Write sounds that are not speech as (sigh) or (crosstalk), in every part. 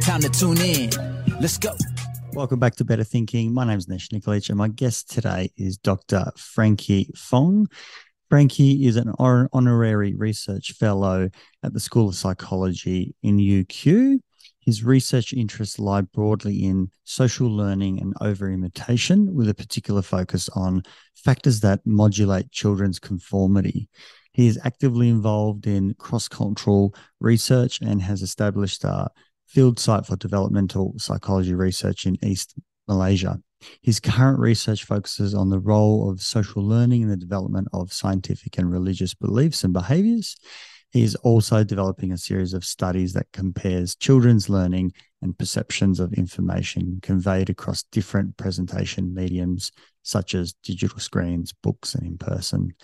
Time to tune in. Let's go. Welcome back to Better Thinking. My name is Nesh Nikolic, and my guest today is Dr. Frankie Fong. Frankie is an honorary research fellow at the School of Psychology in UQ. His research interests lie broadly in social learning and over imitation, with a particular focus on factors that modulate children's conformity. He is actively involved in cross cultural research and has established a field site for developmental psychology research in East Malaysia. His current research focuses on the role of social learning in the development of scientific and religious beliefs and behaviors he is also developing a series of studies that compares children's learning and perceptions of information conveyed across different presentation mediums, such as digital screens, books, and in person.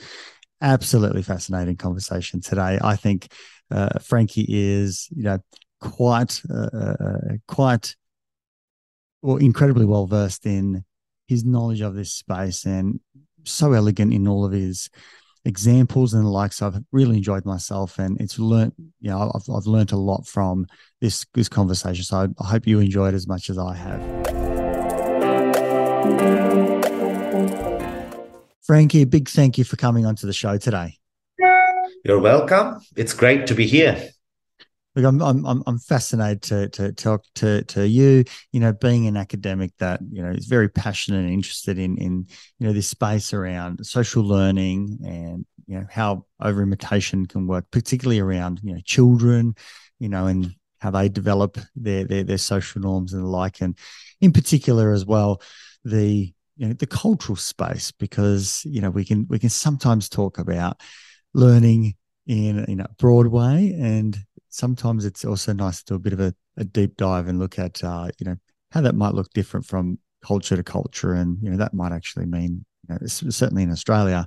Absolutely fascinating conversation today. I think uh, Frankie is, you know, quite, uh, uh, uh quite, or incredibly well versed in his knowledge of this space and so elegant in all of his examples and the likes. I've really enjoyed myself, and it's learned. You know, I've I've learned a lot from this this conversation. So I, I hope you enjoyed as much as I have. Frankie, a big thank you for coming onto the show today. You're welcome. It's great to be here. Look, I'm I'm I'm fascinated to to talk to to you. You know, being an academic that you know is very passionate and interested in in you know this space around social learning and you know how over imitation can work, particularly around you know children, you know, and how they develop their their, their social norms and the like, and in particular as well the you know the cultural space because you know we can we can sometimes talk about learning in in a broad way and sometimes it's also nice to do a bit of a, a deep dive and look at uh, you know how that might look different from culture to culture, and you know that might actually mean you know, certainly in Australia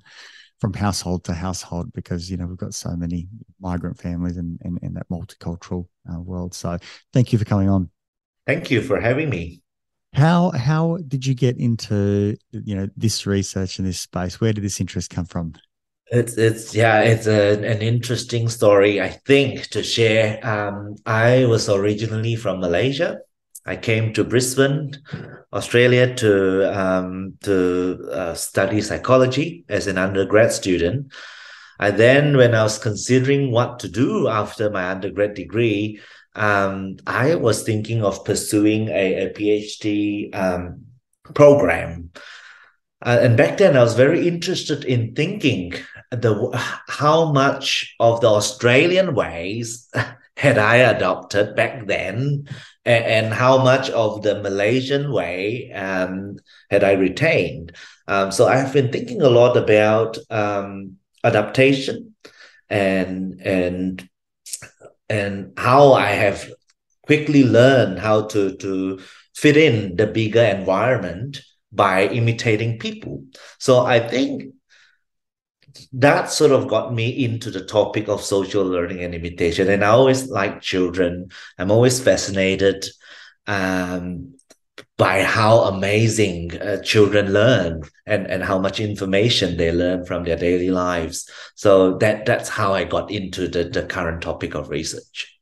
from household to household because you know we've got so many migrant families and in, in, in, that multicultural uh, world. So thank you for coming on. Thank you for having me. How how did you get into you know this research in this space? Where did this interest come from? It's it's yeah, it's a, an interesting story. I think to share. Um, I was originally from Malaysia. I came to Brisbane, Australia, to um, to uh, study psychology as an undergrad student. I then, when I was considering what to do after my undergrad degree, um, I was thinking of pursuing a, a PhD um, program. Uh, and back then, I was very interested in thinking the how much of the Australian ways (laughs) had I adopted back then, and, and how much of the Malaysian way um, had I retained. Um, so I've been thinking a lot about um, adaptation and and and how I have quickly learned how to to fit in the bigger environment by imitating people. So I think that sort of got me into the topic of social learning and imitation. And I always like children. I'm always fascinated um, by how amazing uh, children learn and, and how much information they learn from their daily lives. So that that's how I got into the, the current topic of research.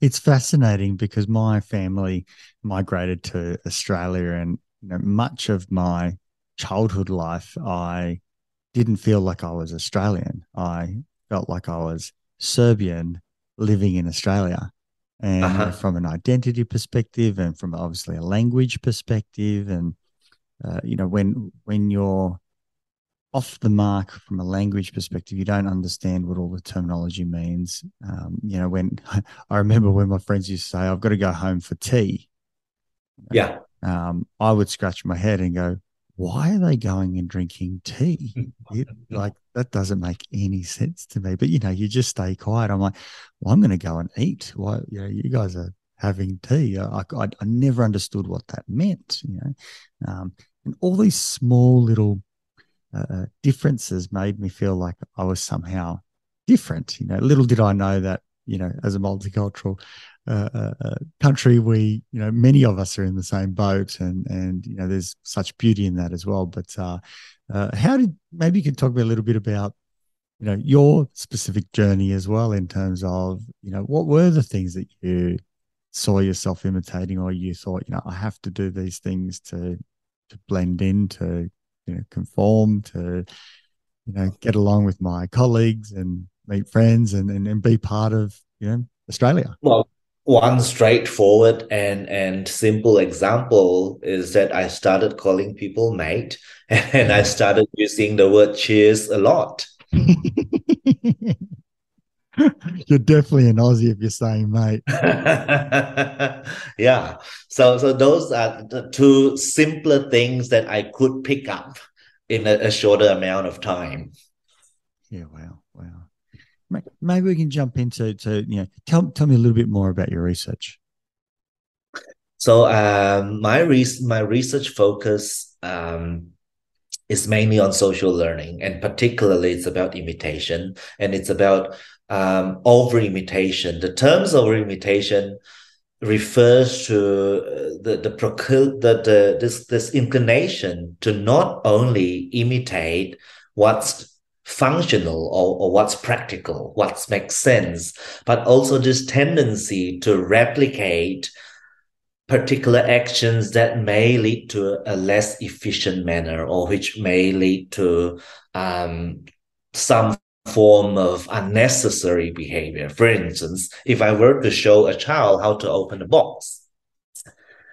It's fascinating because my family migrated to Australia and you know, much of my childhood life I didn't feel like I was Australian. I felt like I was Serbian living in Australia. And uh-huh. from an identity perspective and from obviously a language perspective and uh, you know when when you're off the mark from a language perspective. You don't understand what all the terminology means. Um, you know, when (laughs) I remember when my friends used to say, "I've got to go home for tea," yeah, um, I would scratch my head and go, "Why are they going and drinking tea? (laughs) It, like that doesn't make any sense to me." But you know, you just stay quiet. I'm like, "Well, I'm going to go and eat." Why, you know, you guys are having tea. I, I, I never understood what that meant. You know, um, and all these small little uh, uh, differences made me feel like I was somehow different. You know, little did I know that you know, as a multicultural country, we you know many of us are in the same boat, and and you know there's such beauty in that as well. But uh, uh, how did maybe you could talk a little bit about you know your specific journey as well in terms of you know what were the things that you saw yourself imitating, or you thought you know I have to do these things to to blend in to you know conform to you know get along with my colleagues and meet friends and and, and be part of you know Australia. Well, one straightforward and and simple example is that I started calling people mate (laughs) and I mm. started using the word cheers a lot. (laughs) you're definitely an Aussie if you're saying mate. (laughs) yeah. So so those are the two simpler things that I could pick up in a, a shorter amount of time. Yeah, wow. Maybe we can jump into to you know tell tell me a little bit more about your research. So um, my re- my research focus um, is mainly on social learning, and particularly it's about imitation, and it's about um, over imitation. The terms over imitation refers to uh, the the, the, the this this inclination to not only imitate what's functional or, or what's practical, what makes sense, but also this tendency to replicate particular actions that may lead to a less efficient manner or which may lead to um, some form of unnecessary behavior. For instance, if I were to show a child how to open a box,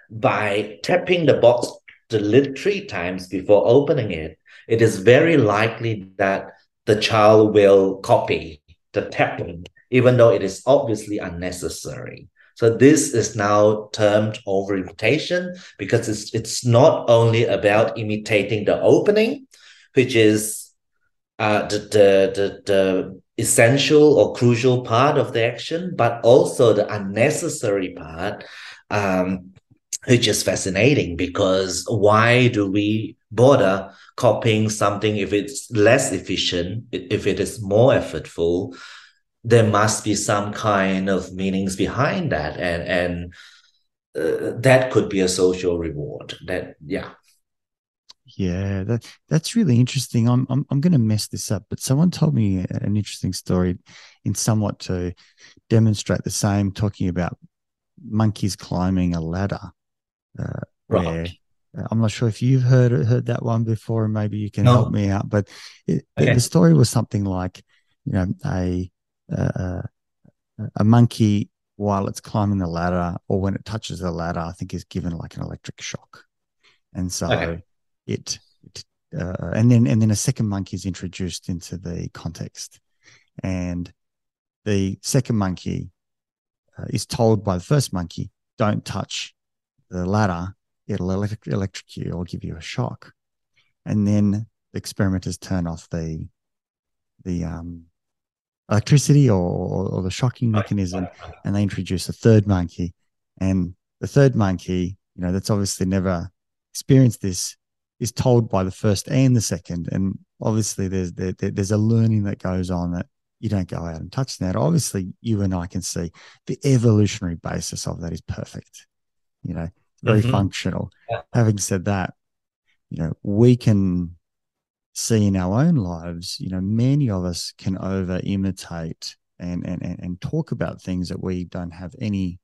by tapping the box the lid three times before opening it, it is very likely that the child will copy the tapping, even though it is obviously unnecessary. So this is now termed over imitation because it's it's not only about imitating the opening, which is uh, the, the, the, the essential or crucial part of the action, but also the unnecessary part, um, which is fascinating because why do we bother copying something if it's less efficient, if it is more effortful? There must be some kind of meanings behind that, and and uh, that could be a social reward. That yeah. Yeah, that that's really interesting. I'm I'm I'm going to mess this up, but someone told me an interesting story in somewhat to demonstrate the same, talking about monkeys climbing a ladder. Uh, right. I'm not sure if you've heard heard that one before, and maybe you can no. help me out. But it, okay. the story was something like, you know, a uh, a monkey while it's climbing the ladder, or when it touches the ladder, I think is given like an electric shock, and so. Okay it, it uh, and then and then a second monkey is introduced into the context, and the second monkey uh, is told by the first monkey, "Don't touch the ladder; it'll electrocute you or give you a shock." And then the experimenters turn off the the um, electricity or, or the shocking mechanism, and they introduce a third monkey, and the third monkey, you know, that's obviously never experienced this is told by the first and the second. And obviously, there's there, there's a learning that goes on that you don't go out and touch that. Obviously, you and I can see the evolutionary basis of that is perfect. You know, very mm-hmm. functional. Yeah. Having said that, you know, we can see in our own lives, you know, many of us can over imitate and, and, and, and talk about things that we don't have any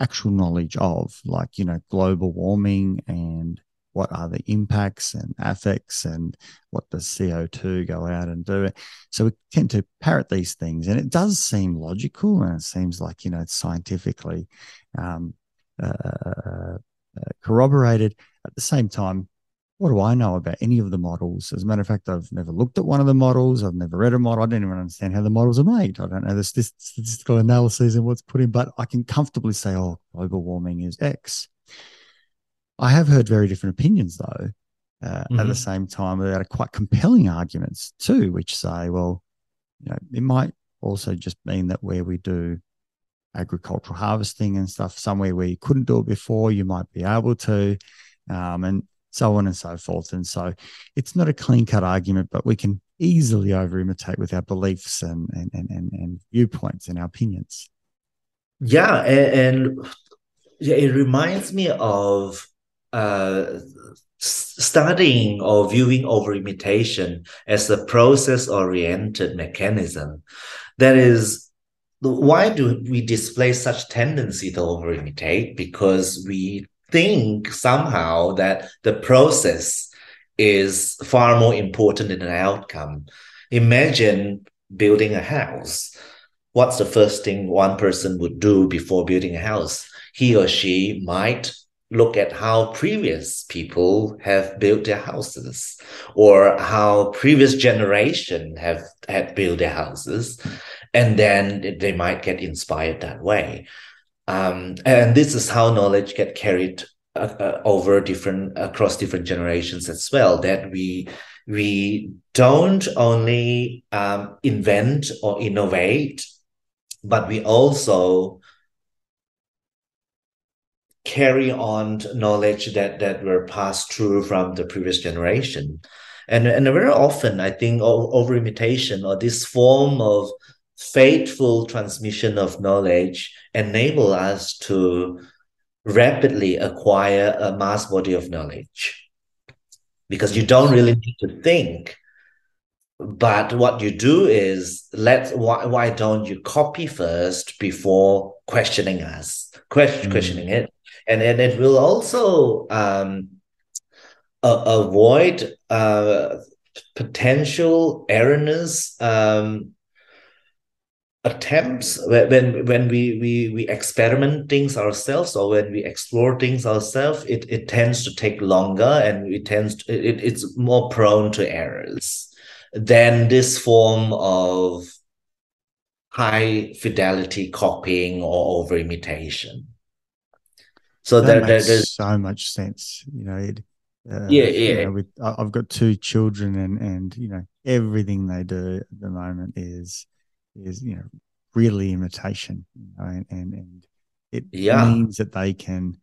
actual knowledge of, like, you know, global warming and what are the impacts and effects and what does CO2 go out and do. So we tend to parrot these things and it does seem logical and it seems like, you know, it's scientifically um, uh, uh, corroborated. At the same time, what do I know about any of the models? As a matter of fact, I've never looked at one of the models. I've never read a model. I don't even understand how the models are made. I don't know the statistical analyses and what's put in, but I can comfortably say, oh, global warming is X. I have heard very different opinions, though, uh, mm-hmm. at the mm-hmm. same time, that are quite compelling arguments too, which say, well, you know, it might also just mean that where we do agricultural harvesting and stuff, somewhere where you couldn't do it before, you might be able to. Um, and so on and so forth. And so it's not a clean cut argument, but we can easily over imitate with our beliefs and, and, and, and, and viewpoints and our opinions. Yeah. And, and it reminds me of uh, studying or viewing over imitation as a process oriented mechanism. That is, why do we display such tendency to over imitate? Because we think somehow that the process is far more important than the outcome. Imagine building a house. What's the first thing one person would do before building a house? He or she might look at how previous people have built their houses or how previous generation have had built their houses and then they might get inspired that way um, and this is how knowledge get carried uh, uh, over different across different generations as well. That we we don't only um, invent or innovate, but we also carry on knowledge that that were passed through from the previous generation and and very often i think over imitation or this form of faithful transmission of knowledge enable us to rapidly acquire a mass body of knowledge because you don't really need to think but what you do is let why, why don't you copy first before questioning us question, mm. questioning it and and it will also um, uh, avoid uh, potential erroneous um, attempts when when we we we experiment things ourselves or when we explore things ourselves it it tends to take longer and it tends to, it, it's more prone to errors than this form of high fidelity copying or over imitation so that there, there's so much sense you know it, uh, yeah yeah. you know, with, i've got two children and and you know everything they do at the moment is is you know really imitation you know, and, and, and it yeah. means that they can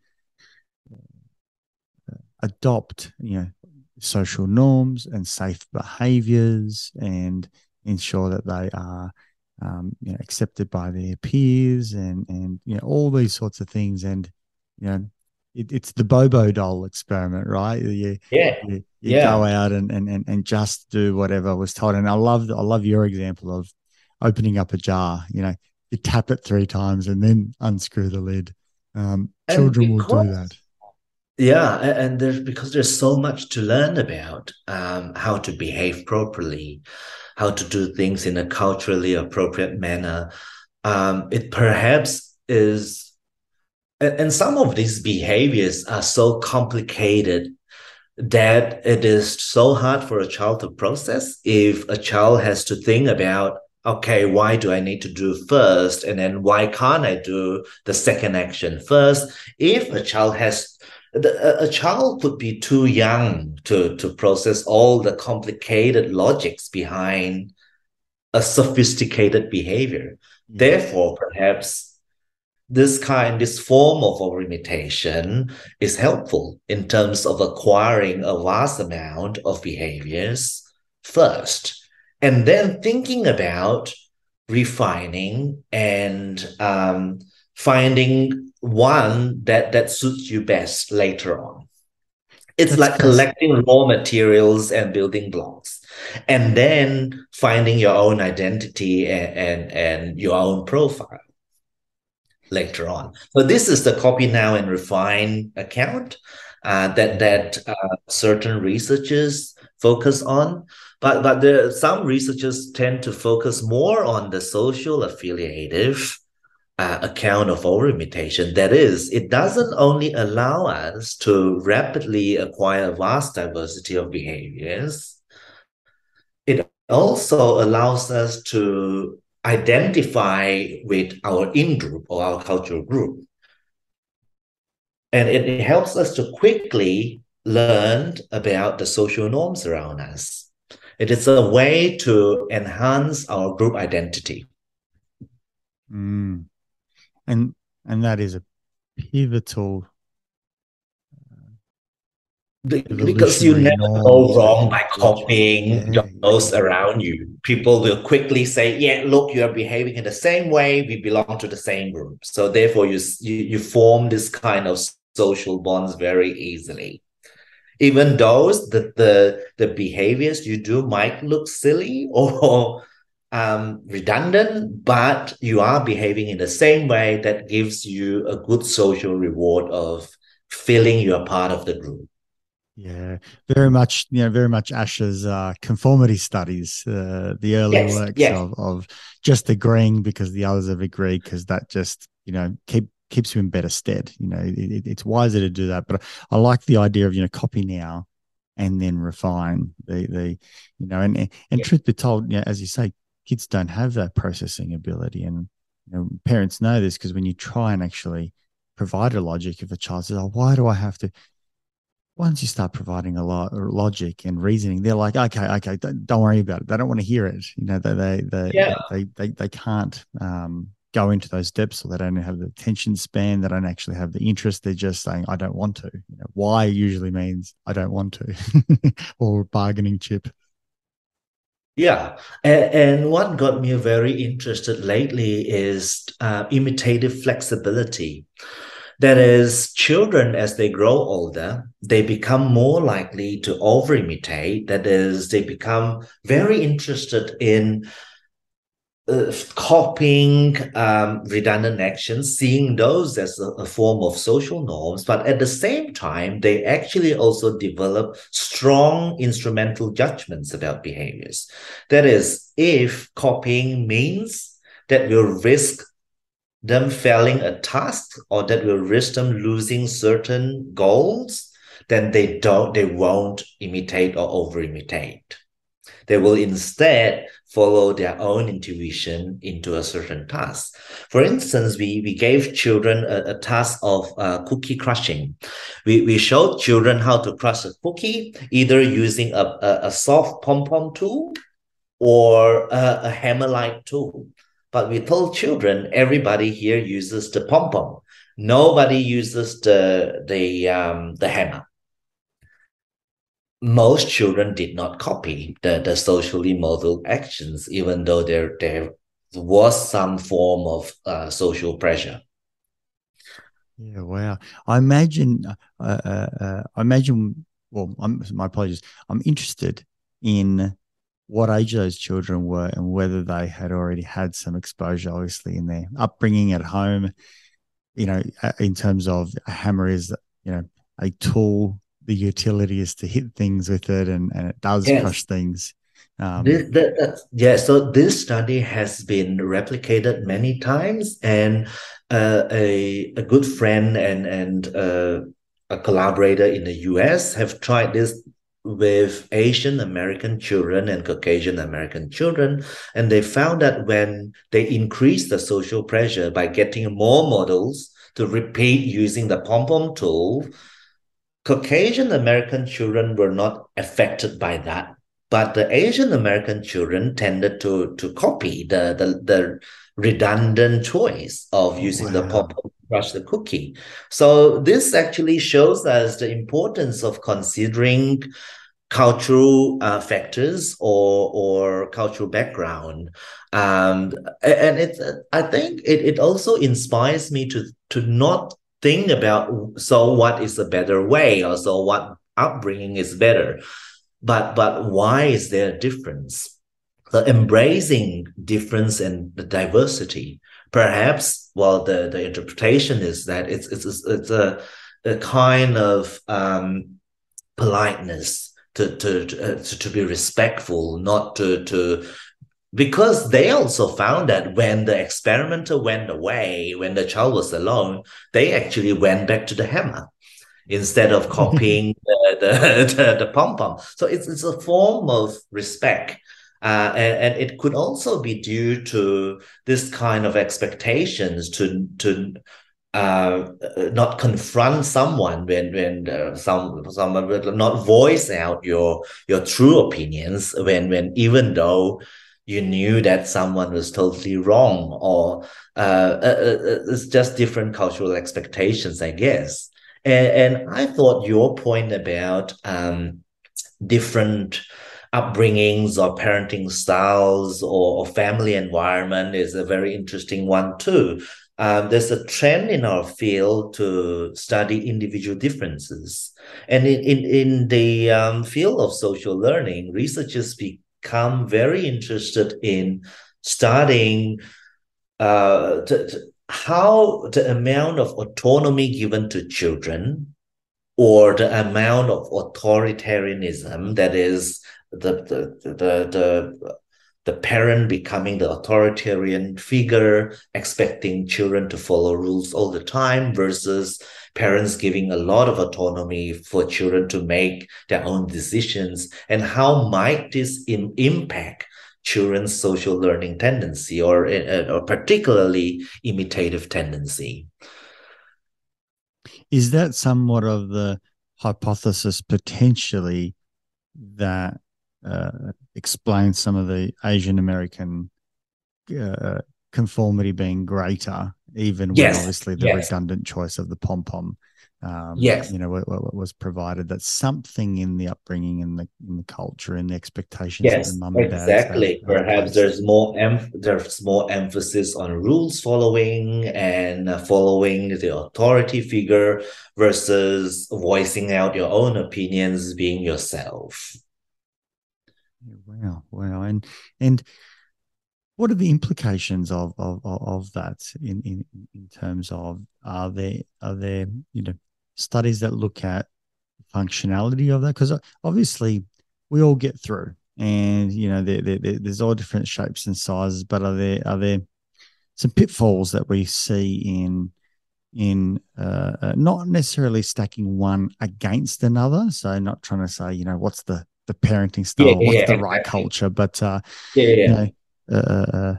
uh, adopt you know social norms and safe behaviors and ensure that they are um, you know accepted by their peers and and you know all these sorts of things and you know it, it's the bobo doll experiment right you, yeah you, you yeah. go out and, and and and just do whatever was told and i love i love your example of opening up a jar. You know, you tap it three times and then unscrew the lid. Um, children because, will do that. Yeah, and there's because there's so much to learn about um, how to behave properly, how to do things in a culturally appropriate manner. Um, it perhaps is, and, and some of these behaviors are so complicated that it is so hard for a child to process if a child has to think about okay, why do I need to do first? And then why can't I do the second action first? If a child has a child could be too young to, to process all the complicated logics behind a sophisticated behavior. Mm-hmm. Therefore, perhaps this kind, this form of imitation is helpful in terms of acquiring a vast amount of behaviors first and then thinking about refining and um, finding one that that suits you best later on. It's That's like collecting raw materials and building blocks. And then finding your own identity and, and, and your own profile later on. So this is the copy now and refine account uh, that that uh, certain researchers focus on but but there some researchers tend to focus more on the social affiliative uh, account of over imitation. That is, it doesn't only allow us to rapidly acquire a vast diversity of behaviors, it also allows us to identify with our in group or our cultural group. And it helps us to quickly learn about the social norms around us. It is a way to enhance our group identity. Mm. And and that is a pivotal because you never go wrong by copying yeah, those around you. People will quickly say, "Yeah, look, you are behaving in the same way. We belong to the same group." So therefore, you you, you form this kind of social bonds very easily. Even those the the the behaviors you do might look silly (laughs) or um, redundant, but you are behaving in the same way that gives you a good social reward of feeling you are part of the group. Yeah, very much, you know, very much Asch's uh, conformity studies, uh, the early yes, works yes. Of, of just agreeing because the others have agreed, because that just, you know, keep keeps you in better stead. You know, it, it's wiser to do that. But I like the idea of, you know, copy now and then refine the, the you know, and, and yeah. truth be told, you know, as you say, kids don't have that processing ability. And, you know, parents know this because when you try and actually provide a logic, if a child says, oh, why do I have to? once you start providing a lot of logic and reasoning, they're like, okay, okay, don't, don't worry about it. They don't want to hear it. You know, they they they yeah. they, they, they can't um, go into those depths, or they don't have the attention span. They don't actually have the interest. They're just saying, I don't want to. You know, why usually means I don't want to, (laughs) or bargaining chip. Yeah, and, and, what got me very interested lately is uh, imitative flexibility. That is, children, as they grow older, they become more likely to over imitate. That is, they become very interested in uh, copying um, redundant actions, seeing those as a, a, form of social norms, but at the same time, they actually also develop strong instrumental judgments about behaviors. That is, if copying means that we'll risk them failing a task or that will risk them losing certain goals, then they don't, they won't imitate or over imitate. They will instead follow their own intuition into a certain task. For instance, we, we gave children a, a task of uh, cookie crushing. We, we showed children how to crush a cookie, either using a, a, a soft pom-pom tool or a, a hammer-like tool. But we told children everybody here uses the pom pom. Nobody uses the the um, the hammer. Most children did not copy the, the socially modeled actions, even though there there was some form of uh, social pressure. Yeah, wow. I imagine. Uh, uh, uh I imagine. Well, I'm, my apologies. I'm interested in what age those children were and whether they had already had some exposure, obviously, in their upbringing at home. You know, in terms of a hammer is, you know, a tool. The utility is to hit things with it, and, and it does yes. crush things. Um, that, yeah, so this study has been replicated many times, and uh, a a good friend and and uh, a collaborator in the U.S. have tried this with Asian American children and Caucasian American children. And they found that when they increased the social pressure by getting more models to repeat using the pom pom tool, Caucasian American children were not affected by that. But the Asian American children tended to, to copy the, the, the redundant choice of using wow. the pom crush the cookie. So this actually shows us the importance of considering cultural uh, factors or or cultural background. Um, and it, I think it, it also inspires me to to not think about so what is a better way or so what upbringing is better, but but why is there a difference? The embracing difference and the diversity perhaps well the the interpretation is that it's it's it's a a kind of um, politeness to to to, uh, to, to be respectful not to to because they also found that when the experimenter went away, when the child was alone, they actually went back to the hammer instead of (laughs) copying the, the, (laughs) the, the pom pom. So it's, it's a form of respect. Uh, and, and it could also be due to this kind of expectations to to uh, not confront someone when when uh, some someone will not voice out your your true opinions when when even though you knew that someone was totally wrong or uh, uh, uh it's just different cultural expectations i guess and, and i thought your point about um, different upbringings or parenting styles or, or, family environment is a very interesting one too. Um, there's a trend in our field to study individual differences. And in, in, in the um, field of social learning, researchers become very interested in studying uh, to, to how the amount of autonomy given to children or the amount of authoritarianism that is the the the the, the parent becoming the authoritarian figure, expecting children to follow rules all the time, versus parents giving a lot of autonomy for children to make their own decisions, and how might this Im- impact children's social learning tendency or, uh, or particularly imitative tendency? Is that somewhat of the hypothesis potentially that uh, explain some of the Asian American uh, conformity being greater, even yes. when obviously the yes. redundant choice of the pom pom. Um, yes, you know, what, what, was provided. That something in the upbringing, in the in the culture, in the expectations. Yes, the mum exactly. Perhaps there's more em- there's more emphasis on rules following and following the authority figure versus voicing out your own opinions, being yourself. Wow, wow, and and what are the implications of of of that in in in terms of are there are there you know studies that look at functionality of that? Because obviously we all get through and you know there, there, there's all different shapes and sizes but are there are there some pitfalls that we see in in uh, uh, not necessarily stacking one against another? So not trying to say you know what's the the parenting style, yeah, what's yeah, the right culture. But uh, yeah, you know, uh, uh, uh,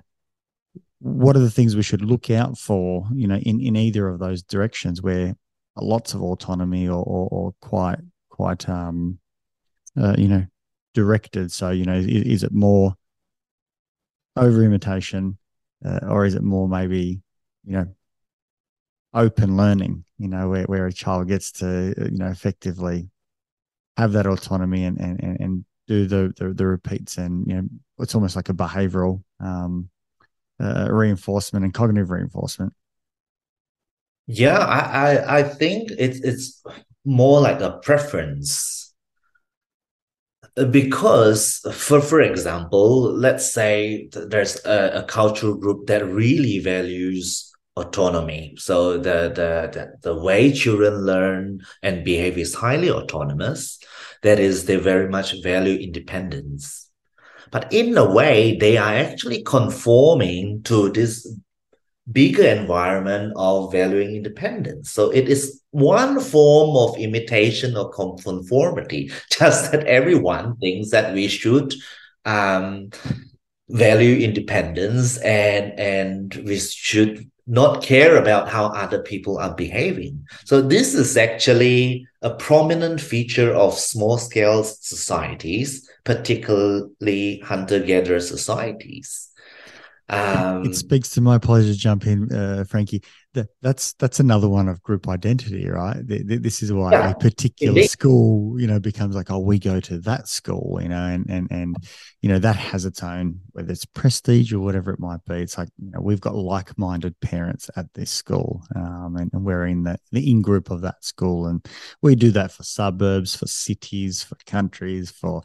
what are the things we should look out for? You know, in in either of those directions, where lots of autonomy or or, or quite quite um, uh, you know, directed. So you know, is, is it more over imitation, uh, or is it more maybe you know open learning? You know, where where a child gets to you know effectively have that autonomy and and and do the the, the repeats and you know it's almost like a behavioral um, uh, reinforcement and cognitive reinforcement. Yeah, I, I I think it's it's more like a preference because for for example let's say there's a, a cultural group that really values autonomy. So the, the, the, the way children learn and behave is highly autonomous. That is, they very much value independence. But in a way, they are actually conforming to this bigger environment of valuing independence. So it is one form of imitation or conformity, (laughs) just that everyone thinks that we should um, value independence and and we should not care about how other people are behaving. So this is actually a prominent feature of small scale societies, particularly hunter-gatherer societies. Um, it speaks to my pleasure to jump in, uh, Frankie. That, that's that's another one of group identity, right? This is why yeah, a particular indeed. school, you know, becomes like, oh, we go to that school, you know, and and and you know that has its own whether it's prestige or whatever it might be. It's like you know we've got like-minded parents at this school, um, and, and we're in the the in group of that school, and we do that for suburbs, for cities, for countries, for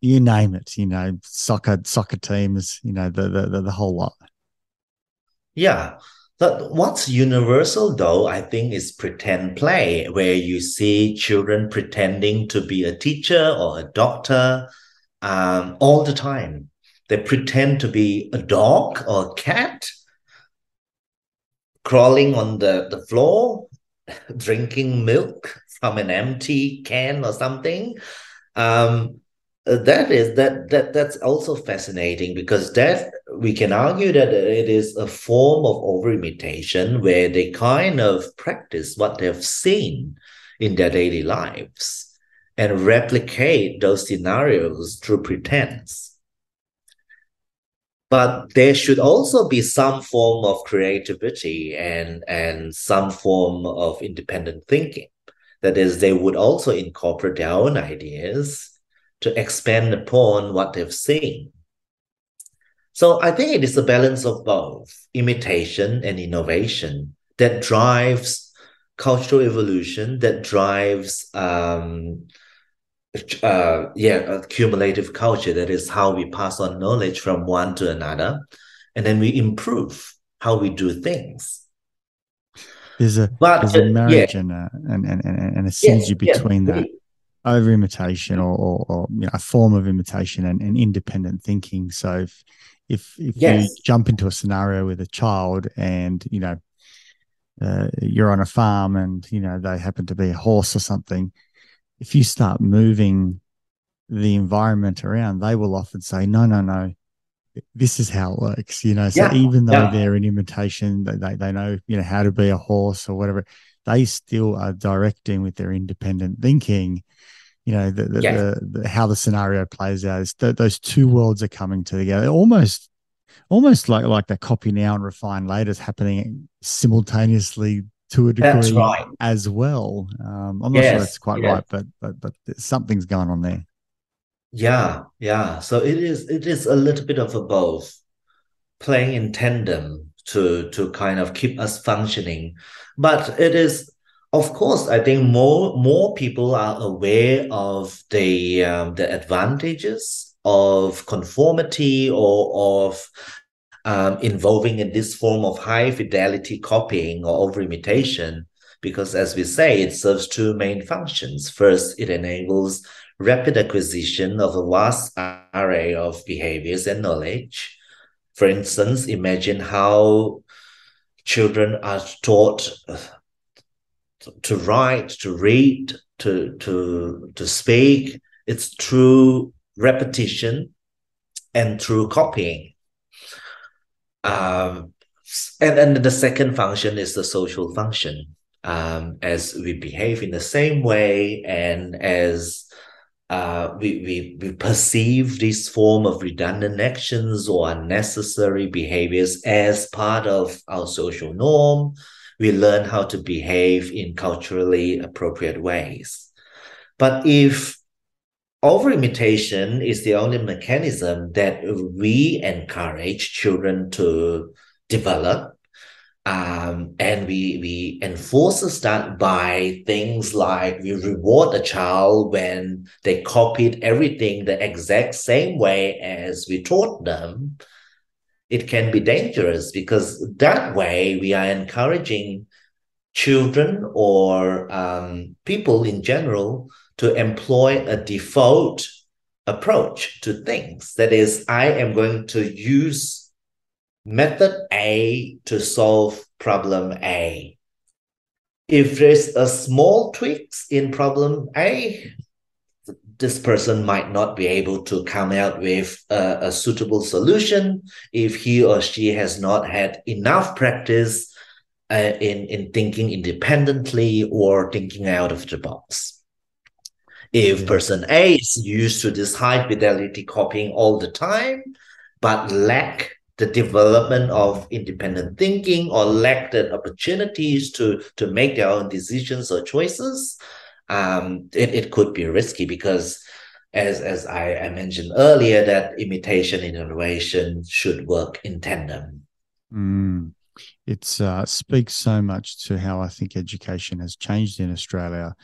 you name it, you know, soccer soccer teams, you know, the the the, whole lot. Yeah. But what's universal though, I think, is pretend play, where you see children pretending to be a teacher or a doctor um, all the time. They pretend to be a dog or a cat, crawling on the, the floor, (laughs) drinking milk from an empty can or something. Um, Uh, that is that that that's also fascinating because that we can argue that it is a form of over imitation where they kind of practice what they've seen in their daily lives and replicate those scenarios through pretense. But there should also be some form of creativity and and some form of independent thinking. That is they would also incorporate their own ideas to expand upon what they've seen so i think it is a balance of both imitation and innovation that drives cultural evolution that drives um, uh, yeah, cumulative culture. That is how we pass on knowledge from one to another, and then we improve how we do things. There's a but, there's a marriage yeah. and, a, and, and and a synergy between that over imitation or, or, or, you know, a form of imitation and, and independent thinking. So if if if yes. you jump into a scenario with a child and you know uh, you're on a farm and you know they happen to be a horse or something if you start moving the environment around, they will often say, no, no, no, this is how it works. You know, so yeah, even though yeah. they're an imitation, they, they know, you know, how to be a horse or whatever, they still are directing with their independent thinking, you know, the, the, yeah. the, the how the scenario plays out. Is those two worlds are coming together almost almost like like the copy now and refine later is happening simultaneously to a degree right. as well. Um, I'm not yes, sure that's quite yes. right, but but but something's going on there. Yeah, yeah. So it is it is a little bit of a both, playing in tandem to to kind of keep us functioning, but it is. Of course, I think more more people are aware of the um, the advantages of conformity or of um, involving in this form of high fidelity copying or over imitation, because as we say, it serves two main functions. First, it enables rapid acquisition of a vast array of behaviors and knowledge. For instance, imagine how children are taught to write, to read, to to to speak. It's through repetition and through copying. Um, and then the second function is the social function. Um, as we behave in the same way and as uh, we, we, we perceive this form of redundant actions or unnecessary behaviors as part of our social norm, we learn how to behave in culturally appropriate ways. But if over imitation is the only mechanism that we encourage children to develop um, and we we enforce that by things like we reward a child when they copied everything the exact same way as we taught them it can be dangerous because that way we are encouraging children or um, people in general to employ a default approach to things. That is, I am going to use method A to solve problem A. If there's a small tweaks in problem A, this person might not be able to come out with a, a, suitable solution if he or she has not had enough practice uh, in, in thinking independently or thinking out of the box. If person A is used to this high fidelity copying all the time, but lack the development of independent thinking or lack the opportunities to, to make their own decisions or choices, um, it, it could be risky because as as I, I mentioned earlier, that imitation and innovation should work in tandem. Mm. It uh, speaks so much to how I think education has changed in Australia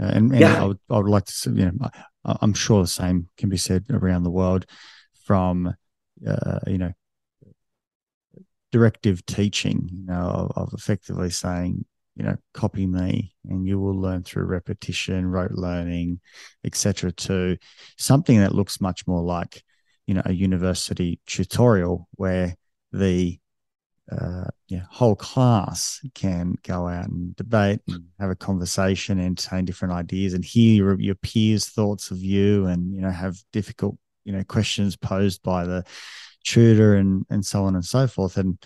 uh, and, and yeah. I, would, I would like to, you know, I'm sure the same can be said around the world from, uh, you know, directive teaching, you know, of, of effectively saying, you know, copy me and you will learn through repetition, rote learning, etc. to something that looks much more like you know a university tutorial where the uh, yeah, whole class can go out and debate and have a conversation, entertain different ideas, and hear your, your peers' thoughts of you, and you know have difficult you know questions posed by the tutor and and so on and so forth. And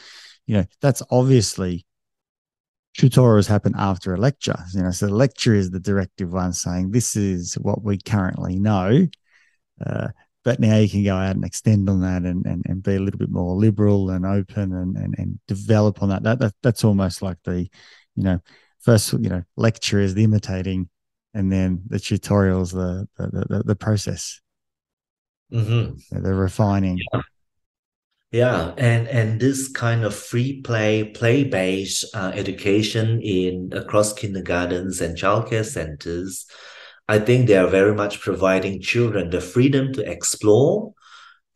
you know that's obviously tutorials happen after a lecture. You know, so the lecture is the directive one saying this is what we currently know. Uh, but now you can go out and extend on that and, and, and be a little bit more liberal and open and, and, and develop on that. that. That That's almost like the, you know, first, you know, lecture is the imitating and then the tutorials, the, the, the, the process, mm-hmm. the refining. Yeah. Yeah, and and this kind of free play, play based uh, education in across kindergartens and childcare centers, I think they are very much providing children the freedom to explore,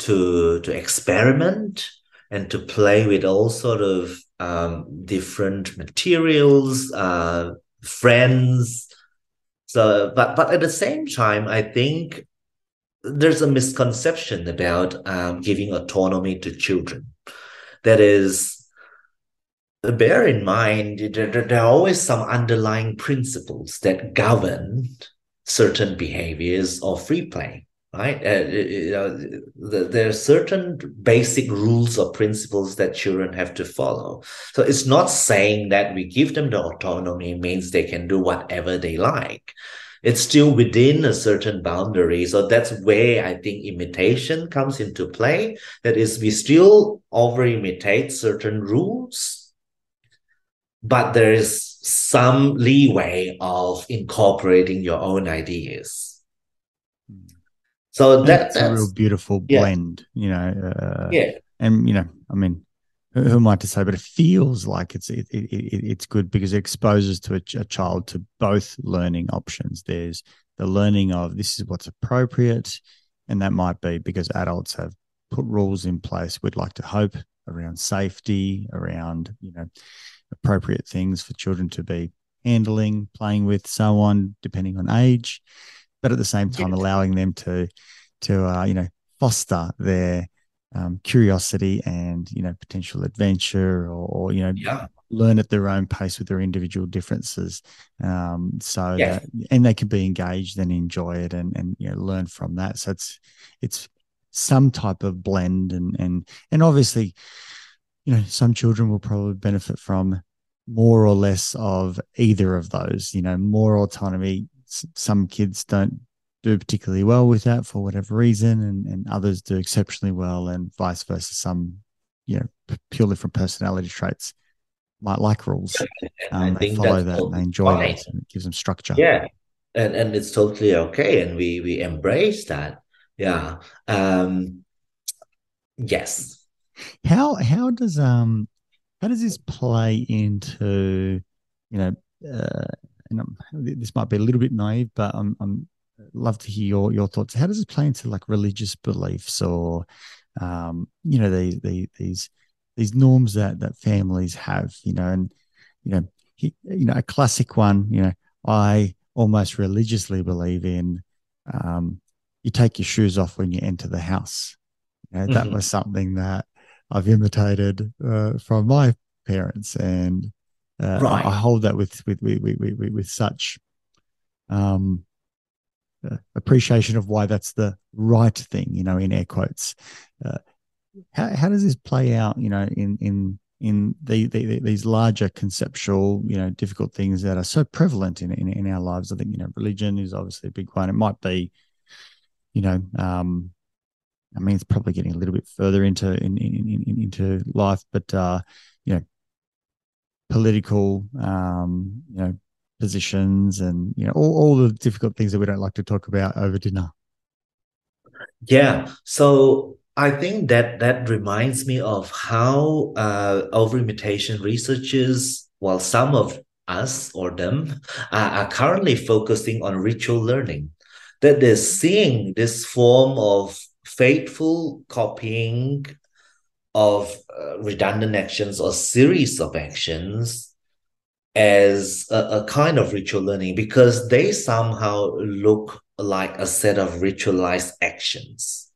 to to experiment, and to play with all sort of um, different materials, uh, friends. So, but but at the same time, I think there's a misconception about um, giving autonomy to children. That is, bear in mind there, are always some underlying principles that govern certain behaviors of free play right? Uh, uh, there are certain basic rules or principles that children have to follow. So it's not saying that we give them the autonomy means they can do whatever they like it's still within a certain boundary. So that's where I think imitation comes into play. That is, we still over imitate certain rules, but there is some leeway of incorporating your own ideas. So that, that's, a real beautiful blend, yeah. you know. Uh, yeah. And, you know, I mean, who am I to say? But it feels like it's it, it, it it's good because it exposes to a, a, child to both learning options. There's the learning of this is what's appropriate, and that might be because adults have put rules in place. We'd like to hope around safety, around you know appropriate things for children to be handling, playing with, so on, depending on age. But at the same time, allowing them to to uh, you know foster their um, curiosity and you know potential adventure or, or you know yeah. learn at their own pace with their individual differences um, so yeah. that, and they can be engaged and enjoy it and and you know learn from that so it's it's some type of blend and and and obviously you know some children will probably benefit from more or less of either of those you know more autonomy some kids don't do particularly well with that for whatever reason, and, and others do exceptionally well, and vice versa. Some, you know, purely from personality traits might like rules. Um, they follow that and they enjoy fine. that, and it gives them structure. Yeah, and and it's totally okay, and we we embrace that. Yeah. Um. Yes. How how does um how does this play into you know uh, and I'm, this might be a little bit naive, but I'm I'm love to hear your your thoughts. How does this play into like religious beliefs or um, you know these these these these norms that that families have, you know, and you know, he, you know, a classic one, you know, I almost religiously believe in um, you take your shoes off when you enter the house. You know, mm-hmm. That was something that I've imitated uh, from my parents, and uh, right. I, I, hold that with with with with, with, with such um, uh, appreciation of why that's the right thing, you know, in air quotes. Uh, how, how does this play out, you know, in in in the, the, these larger conceptual, you know, difficult things that are so prevalent in, in in our lives? I think you know, religion is obviously a big one. It might be, you know, um, I mean, it's probably getting a little bit further into in, in, in into life, but uh, you know, political, um, you know, positions and you know all, all the difficult things that we don't like to talk about over dinner. Yeah. So i think that that reminds me of how uh, over imitation researchers while some of us or them uh, are currently focusing on ritual learning that they're seeing this form of faithful copying of uh, redundant actions or series of actions as a, a, kind of ritual learning because they somehow look like a set of ritualized actions.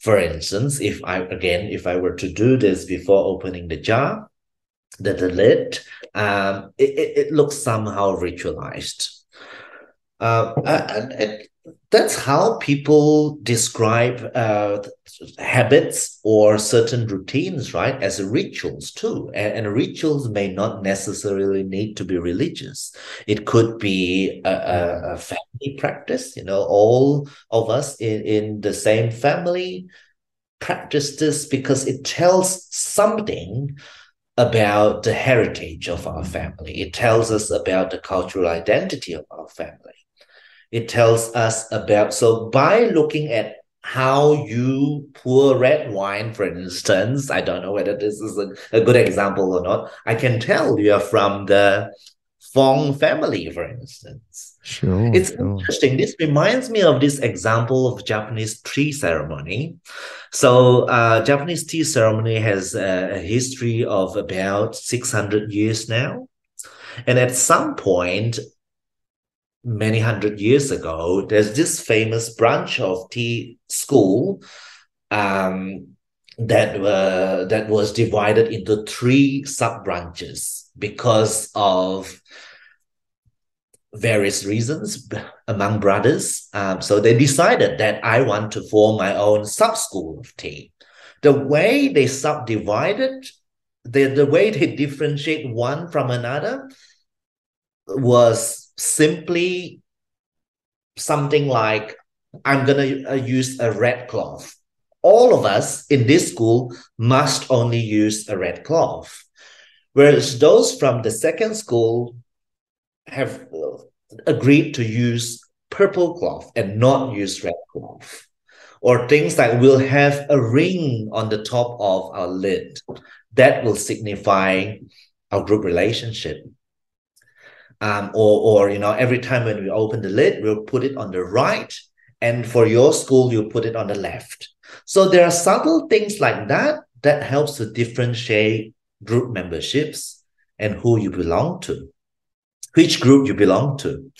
For instance, if I again, if I were to do this before opening the jar, the, the lid, um, it, it, it looks somehow ritualized. Uh, and it, that's how people describe uh, habits or certain routines, right, as rituals too. And, and, rituals may not necessarily need to be religious. It could be a, a, a family practice. You know, all of us in, in the same family practice this because it tells something about the heritage of our family. It tells us about the cultural identity of our family it tells us about so by looking at how you pour red wine, for instance, I don't know whether this is a, a good example or not. I can tell you're from the Fong family, for instance. Sure. It's sure. interesting. This reminds me of this example of Japanese tea ceremony. So, uh, Japanese tea ceremony has a, a history of about 600 years now. And at some point, many hundred years ago, there's this famous branch of tea school um, that uh, that was divided into three sub branches because of various reasons among brothers. Um, so they decided that I want to form my own sub school of tea. The way they subdivided, the, the way they differentiate one from another was simply something like I'm going to uh, use a red cloth. All of us in this school must only use a red cloth. Whereas those from the second school have uh, agreed to use purple cloth and not use red cloth. Or things like we'll have a ring on the top of our lid. That will signify our group relationship um, or or you know every time when we open the lid we'll put it on the right and for your school you put it on the left. So there are subtle things like that that helps to differentiate group memberships and who you belong to which group you belong to.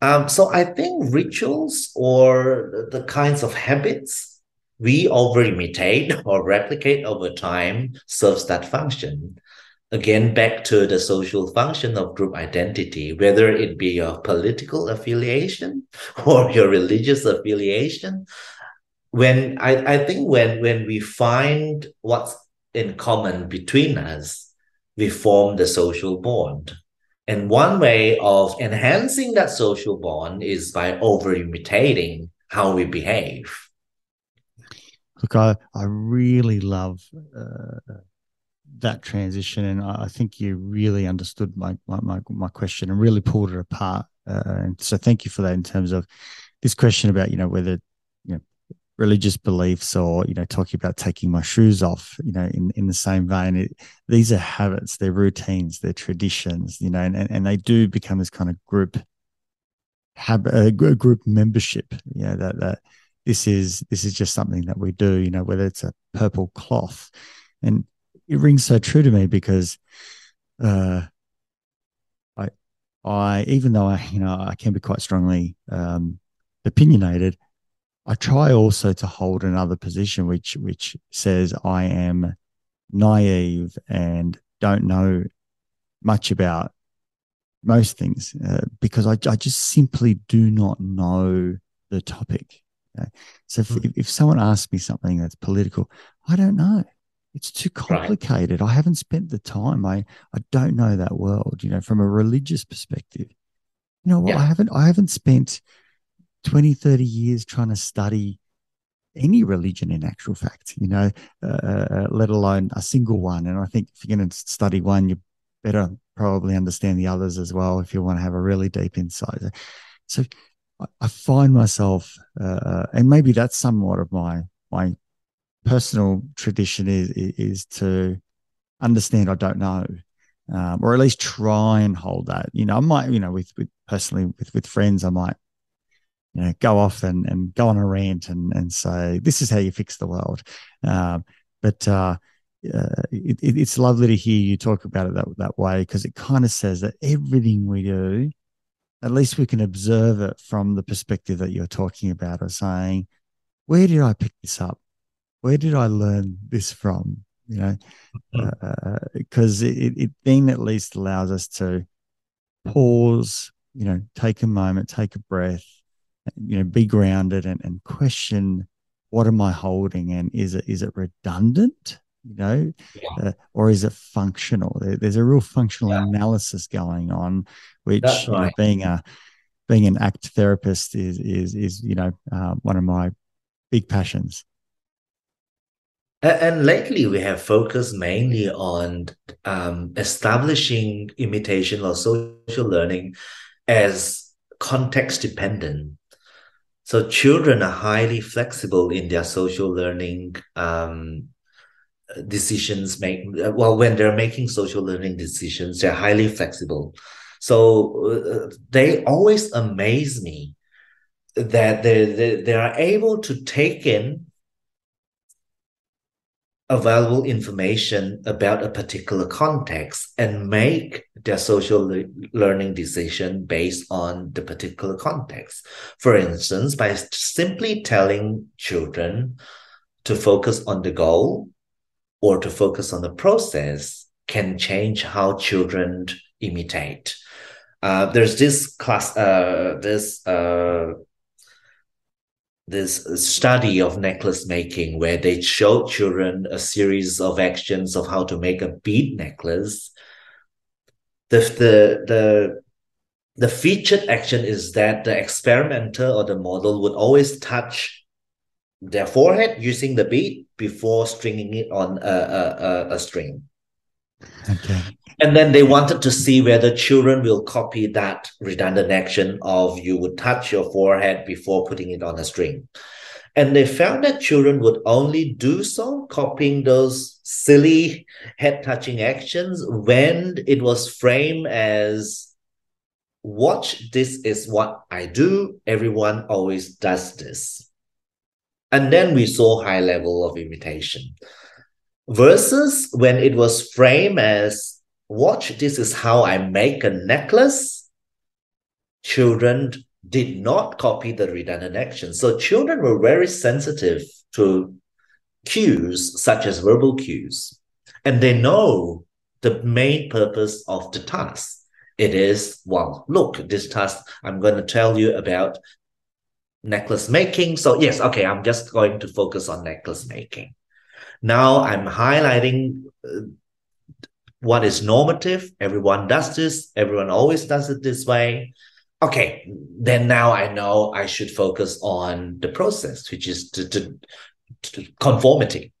Um, so i think rituals or the kinds of habits we over imitate (laughs) or replicate over time serves that function again back to the social function of group identity whether it be your political affiliation (laughs) or your religious affiliation. When I, I think when when we find what's in common between us we form the social bond. And one way of enhancing that social bond is by over imitating how we behave. Look i i really love uh, that transition, and I think you really understood my my my, question and really pulled it apart. Uh, and so, thank you for that. In terms of this question about you know whether you know religious beliefs or you know talking about taking my shoes off, you know, in in the same vein, it, these are habits, they're routines, they're traditions, you know, and and they do become this kind of group have a group membership. You know that that this is this is just something that we do. You know, whether it's a purple cloth, and it rings so true to me because uh, I I even though I you know I can be quite strongly um, opinionated, I try also to hold another position which which says I am naive and don't know much about most things uh, because I, I just simply do not know the topic. Okay? So if, mm. if someone asks me something that's political, I don't know. It's too complicated. Right. I haven't spent the time. I I don't know that world, you know, from a religious perspective. You know, yeah. I haven't I haven't spent 20, 30 years trying to study any religion in actual fact, you know, uh, uh, uh let alone a single one. And I think if you're going to study one, you better probably understand the others as well if you want to have a really deep insight. So I find myself, uh, uh, and maybe that's somewhat of my my personal tradition is is to understand I don't know, um, or at least try and hold that. You know, I might, you know, with with personally with with friends, I might, you know, go off and and go on a rant and and say this is how you fix the world. Um, but uh, uh, it, it's lovely to hear you talk about it that that way because it kind of says that everything we do, at least we can observe it from the perspective that you're talking about, or saying, where did I pick this up? Where did I learn this from? You know, because mm-hmm. uh, it, it then at least allows us to pause, you know, take a moment, take a breath, you know, be grounded and, and question what am I holding and is it is it redundant? You know, yeah. uh, or is it functional? There, there's a real functional yeah. analysis going on, which right. you know, being a being an ACT therapist is is is you know uh, one of my big passions. And lately, we have focused mainly on um, establishing imitation or social learning as context dependent. So children are highly flexible in their social learning um, decisions. Make well when they're making social learning decisions, they're highly flexible. So uh, they always amaze me that they, they, they are able to take in available information about a particular context and make their social le- learning decision based on the particular context. For instance, by simply telling children to focus on the goal or to focus on the process can change how children imitate. Uh, there's this class, uh, this uh, this study of necklace making where they showed children a series of actions of how to make a bead necklace. The the the the featured action is that the experimenter or the model would always touch their forehead using the bead before stringing it on a, a, a, a string. Okay. And then they wanted to see whether children will copy that redundant action of you would touch your forehead before putting it on a string. And they found that children would only do so, copying those silly head touching actions when it was framed as watch, this is what I do. Everyone always does this. And then we saw high level of imitation versus when it was framed as watch this is how i make a necklace. Children did not copy the redundant action. So children were very sensitive to cues such as verbal cues. And they know the main purpose of the task. It is well look this task i'm going to tell you about necklace making. So yes okay i'm just going to focus on necklace making. Now I'm highlighting uh, what is normative. Everyone does this. Everyone always does it this way. Okay, then now I know I should focus on the process, which is to, to, to conformity.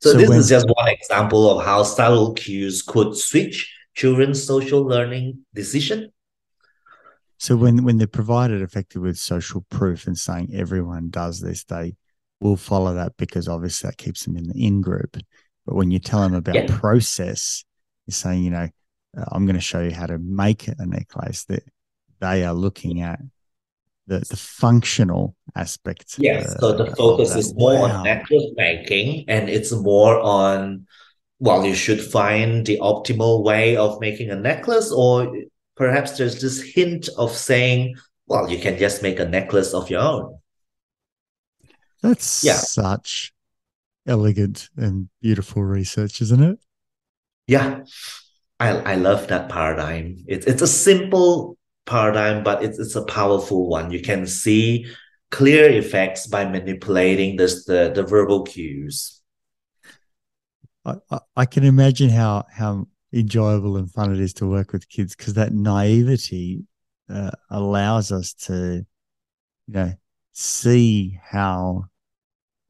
So, so this when, is just one example of how subtle cues could switch children's social learning decision. So when when they're provided effectively with social proof and saying everyone does this, they will follow that because obviously that keeps them in the in group. But when you tell them about yeah. process, you're saying, you know, uh, I'm going to show you how to make a necklace that they are looking at the, the functional aspects. Yes. Uh, so the focus is more wow. on necklace making and it's more on, well, you should find the optimal way of making a necklace, or perhaps there's this hint of saying, well, you can just make a necklace of your own. That's yeah. such elegant and beautiful research, isn't it? Yeah. I, I love that paradigm. It's it's a simple paradigm, but it's it's a powerful one. You can see clear effects by manipulating this the, the verbal cues. I, I can imagine how how enjoyable and fun it is to work with kids because that naivety uh, allows us to, you know, see how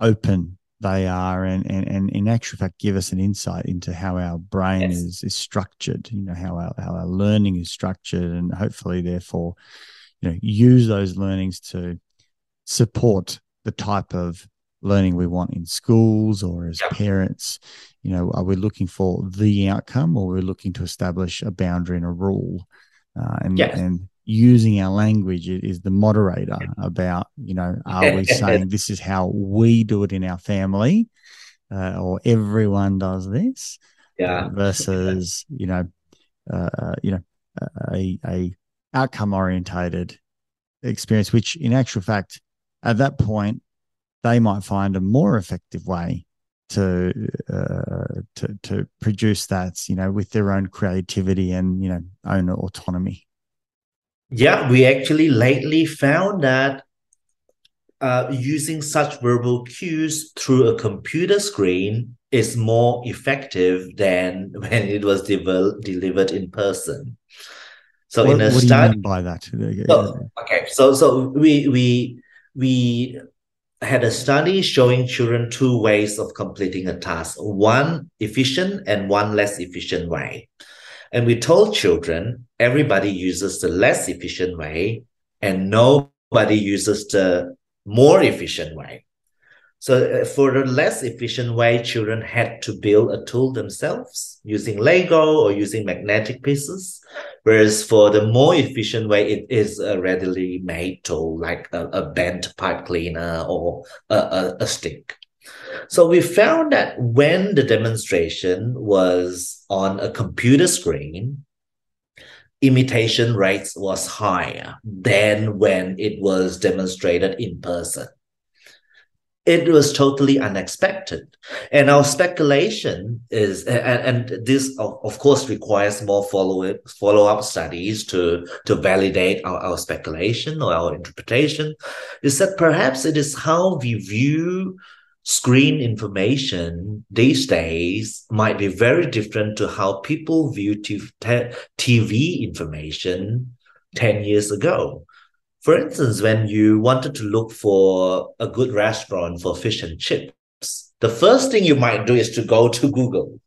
open they are and, and, and in actual fact give us an insight into how our brain yes. is, is structured, you know, how our, how our learning is structured and hopefully therefore, you know, use those learnings to support the type of learning we want in schools or as yep. parents. You know, are we looking for the outcome or we're looking to establish a boundary and a rule? Uh, and, yes. and using our language is the moderator about you know are we (laughs) saying this is how we do it in our family uh, or everyone does this yeah versus you know uh, you know a, a outcome orientated experience which in actual fact at that point they might find a more effective way to uh, to to produce that, you know, with their own creativity and you know own autonomy. Yeah, we actually lately found that uh, using such verbal cues through a computer screen is more effective than (laughs) when it was devel- delivered in person. So what, in a what study, do you mean by that? so, okay, so so we we we had a study showing children two ways of completing a task: one efficient and one less efficient way. And we told children everybody uses the less efficient way, and nobody uses the more efficient way. So uh, for the less efficient way, children had to build a tool themselves using Lego or using magnetic pieces. Whereas for the more efficient way, it is a readily made tool like a, a bent pipe cleaner or a, a, a stick. So we found that when the demonstration was on a computer screen, imitation rates was higher than when it was demonstrated in person. It was totally unexpected. And our speculation is and, and this of, course requires more follow-up follow-up studies to to validate our, our speculation or our interpretation is that perhaps it is how we view screen information these days might be very different to how people view TV information 10 years ago for instance, when you wanted to look for a good restaurant for fish and chips, the first thing you might do is to go to Google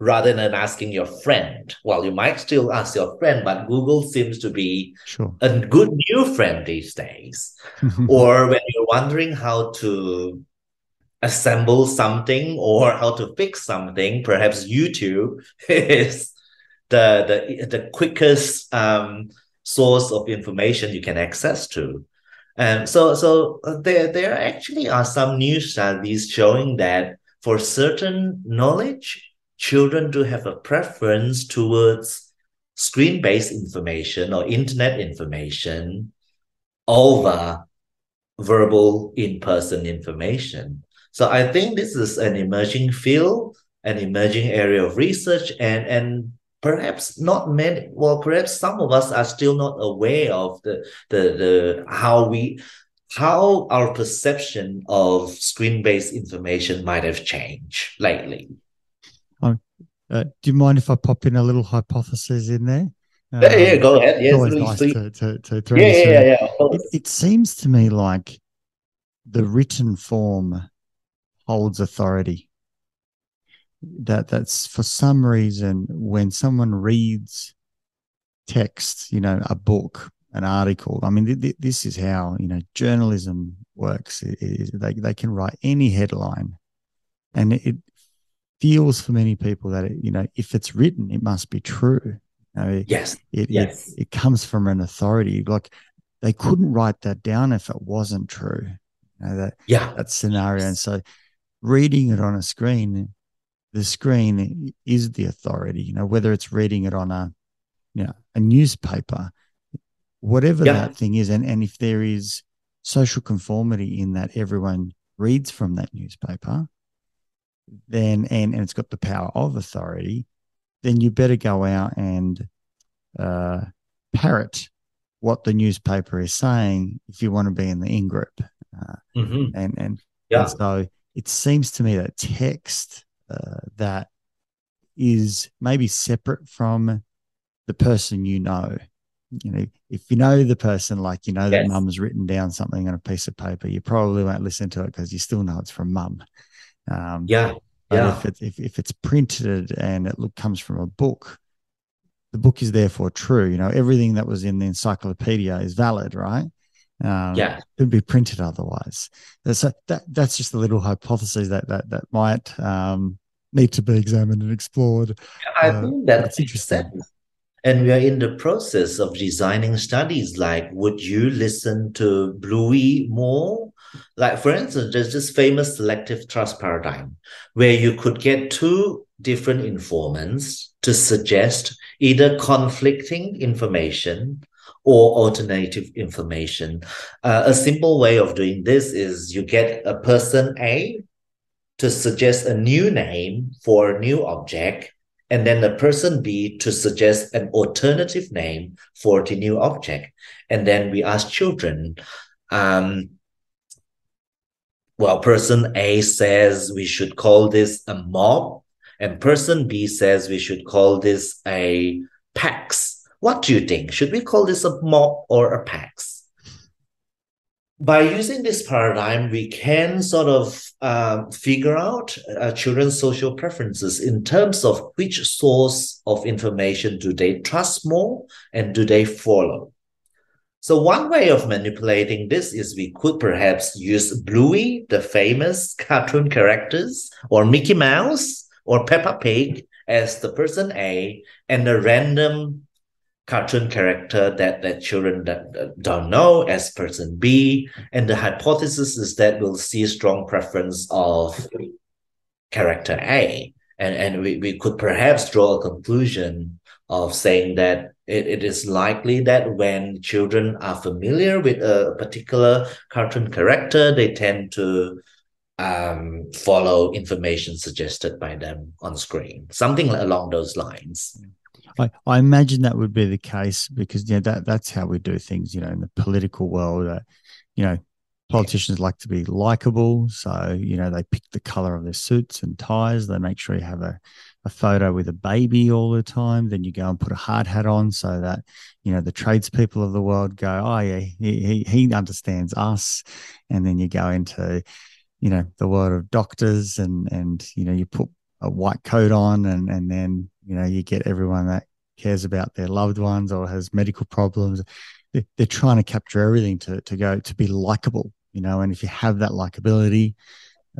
rather than asking your friend. Well, you might still ask your friend, but Google seems to be sure. a good new friend these days. (laughs) or when you're wondering how to assemble something or how to fix something, perhaps YouTube (laughs) is the the, the quickest um, source of information you can access to. And so, so uh, there, there actually are some new studies showing that for certain knowledge, children do have a preference towards screen-based information or internet information over verbal in-person information. So I think this is an emerging field, an emerging area of research, and and perhaps not many well perhaps some of us are still not aware of the the the how we how our perception of screen-based information might have changed lately oh, uh, do you mind if i pop in a little hypothesis in there um, yeah, yeah, go ahead. Yes, always nice to, to, to throw yeah, yeah, yeah, yeah. It, it seems to me like the written form holds authority that that's for some reason when someone reads text, you know, a book, an article. I mean, th- th- this is how you know journalism works. It, it, they they can write any headline, and it, it feels for many people that it, you know if it's written, it must be true. You know, yes, it, yes. It, it comes from an authority. Like they couldn't write that down if it wasn't true. You know, that yeah, that scenario. And so, reading it on a screen the screen is the authority you know whether it's reading it on a you know a newspaper whatever yeah. that thing is and and if there is social conformity in that everyone reads from that newspaper then and and it's got the power of authority then you better go out and uh, parrot what the newspaper is saying if you want to be in the in group uh, mm-hmm. and and, yeah. and so it seems to me that text uh, that is maybe separate from the person you know. You know, if you know the person, like you know that mum's written down something on a piece of paper, you probably won't listen to it because you still know it's from mum. Um, yeah, yeah. If, it, if if it's printed and it look, comes from a book, the book is therefore true. You know, everything that was in the encyclopedia is valid, right? Um, yeah, it would be printed otherwise. So that that's just a little hypothesis that that that might um, need to be examined and explored. I uh, think that's interesting. Sense. And we are in the process of designing studies like would you listen to Bluey more? Like, for instance, there's this famous selective trust paradigm where you could get two different informants to suggest either conflicting information or alternative information. Uh, a simple way of doing this is you get a person A to suggest a new name for a new object, and then the person B to suggest an alternative name for the new object. And then we ask children, um, well, person A says we should call this a mob, and person B says we should call this a PAX. What do you think? Should we call this a mob or a PAX? By using this paradigm, we can sort of um, figure out uh, children's social preferences in terms of which source of information do they trust more and do they follow. So one way of manipulating this is we could perhaps use Bluey, the famous cartoon characters, or Mickey Mouse, or Peppa Pig as the person A, and a random cartoon character that, that children that, don't know as person B. And the hypothesis is that we'll see a strong preference of character A. And, and we, we could perhaps draw a conclusion of saying that it, it is likely that when children are familiar with a particular cartoon character, they tend to um, follow information suggested by them on screen, something along those lines. I, I imagine that would be the case because you know that that's how we do things. You know, in the political world, uh, you know, politicians like to be likable, so you know they pick the color of their suits and ties. They make sure you have a a photo with a baby all the time. Then you go and put a hard hat on so that, you know, the tradespeople of the world go, oh, yeah, he, he, understands us. And then you go into, you know, the world of doctors and, and, you know, you put a white coat on and, and then, you know, you get everyone that cares about their loved ones or has medical problems. They're, trying to capture everything to, to go to be likable, you know, and if you have that likability,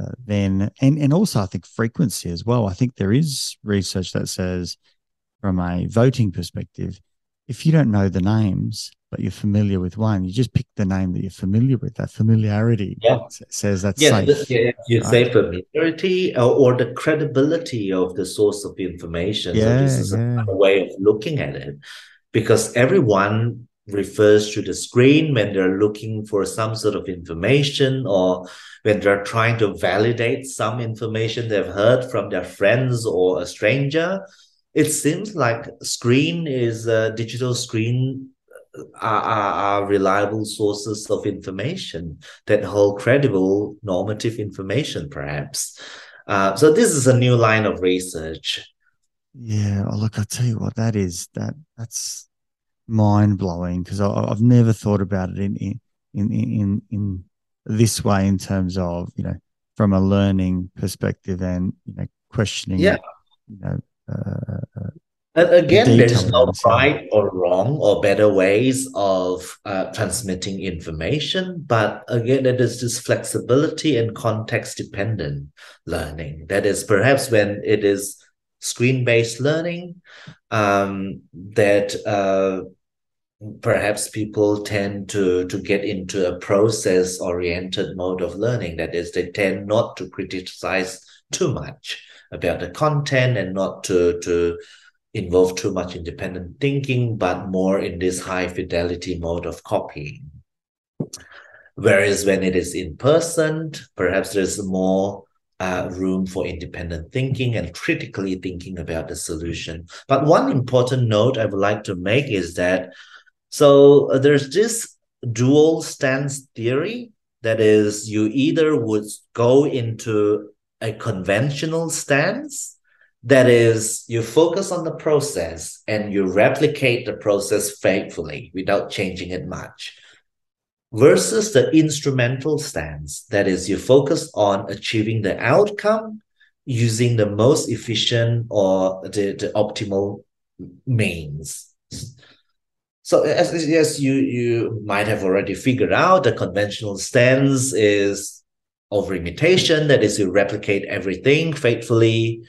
uh, then and and also I think frequency as well. I think there is research that says from a voting perspective, if you don't know the names but you're familiar with one, you just pick the name that you're familiar with. That familiarity yeah. says that's yeah, safe. yeah, you right? say familiarity or, or, the credibility of the source of information. Yeah, so this is yeah. a way of looking at it because everyone refers to the screen when they're looking for some sort of information or when they're trying to validate some information they've heard from their friends or a stranger it seems like screen is a digital screen uh, are, are, are, reliable sources of information that hold credible normative information perhaps. Uh, so this is a new line of research. Yeah oh, look i tell you what that is that that's mind blowing because I've never thought about it in in in in in this way in terms of you know from a learning perspective and you know questioning yeah. you know uh, uh and again there's no right or wrong or better ways of uh, transmitting information but again it is this flexibility and context dependent learning. That is perhaps when it is screen based learning um, that uh, perhaps people tend to to get into a process oriented mode of learning. That is they tend not to criticize too much about the content and not to to involve too much independent thinking but more in this high fidelity mode of copying. Whereas when it is in person perhaps there's more uh, room for independent thinking and critically thinking about the solution. But one important note i would like to make is that so uh, there's this dual stance theory. That is, you either would go into a conventional stance, that is, you focus on the process and you replicate the process faithfully without changing it much versus the instrumental stance. That is, you focus on achieving the outcome using the most efficient or the, the optimal means. So as, as you you might have already figured out, the conventional stance is over imitation, that is you replicate everything faithfully,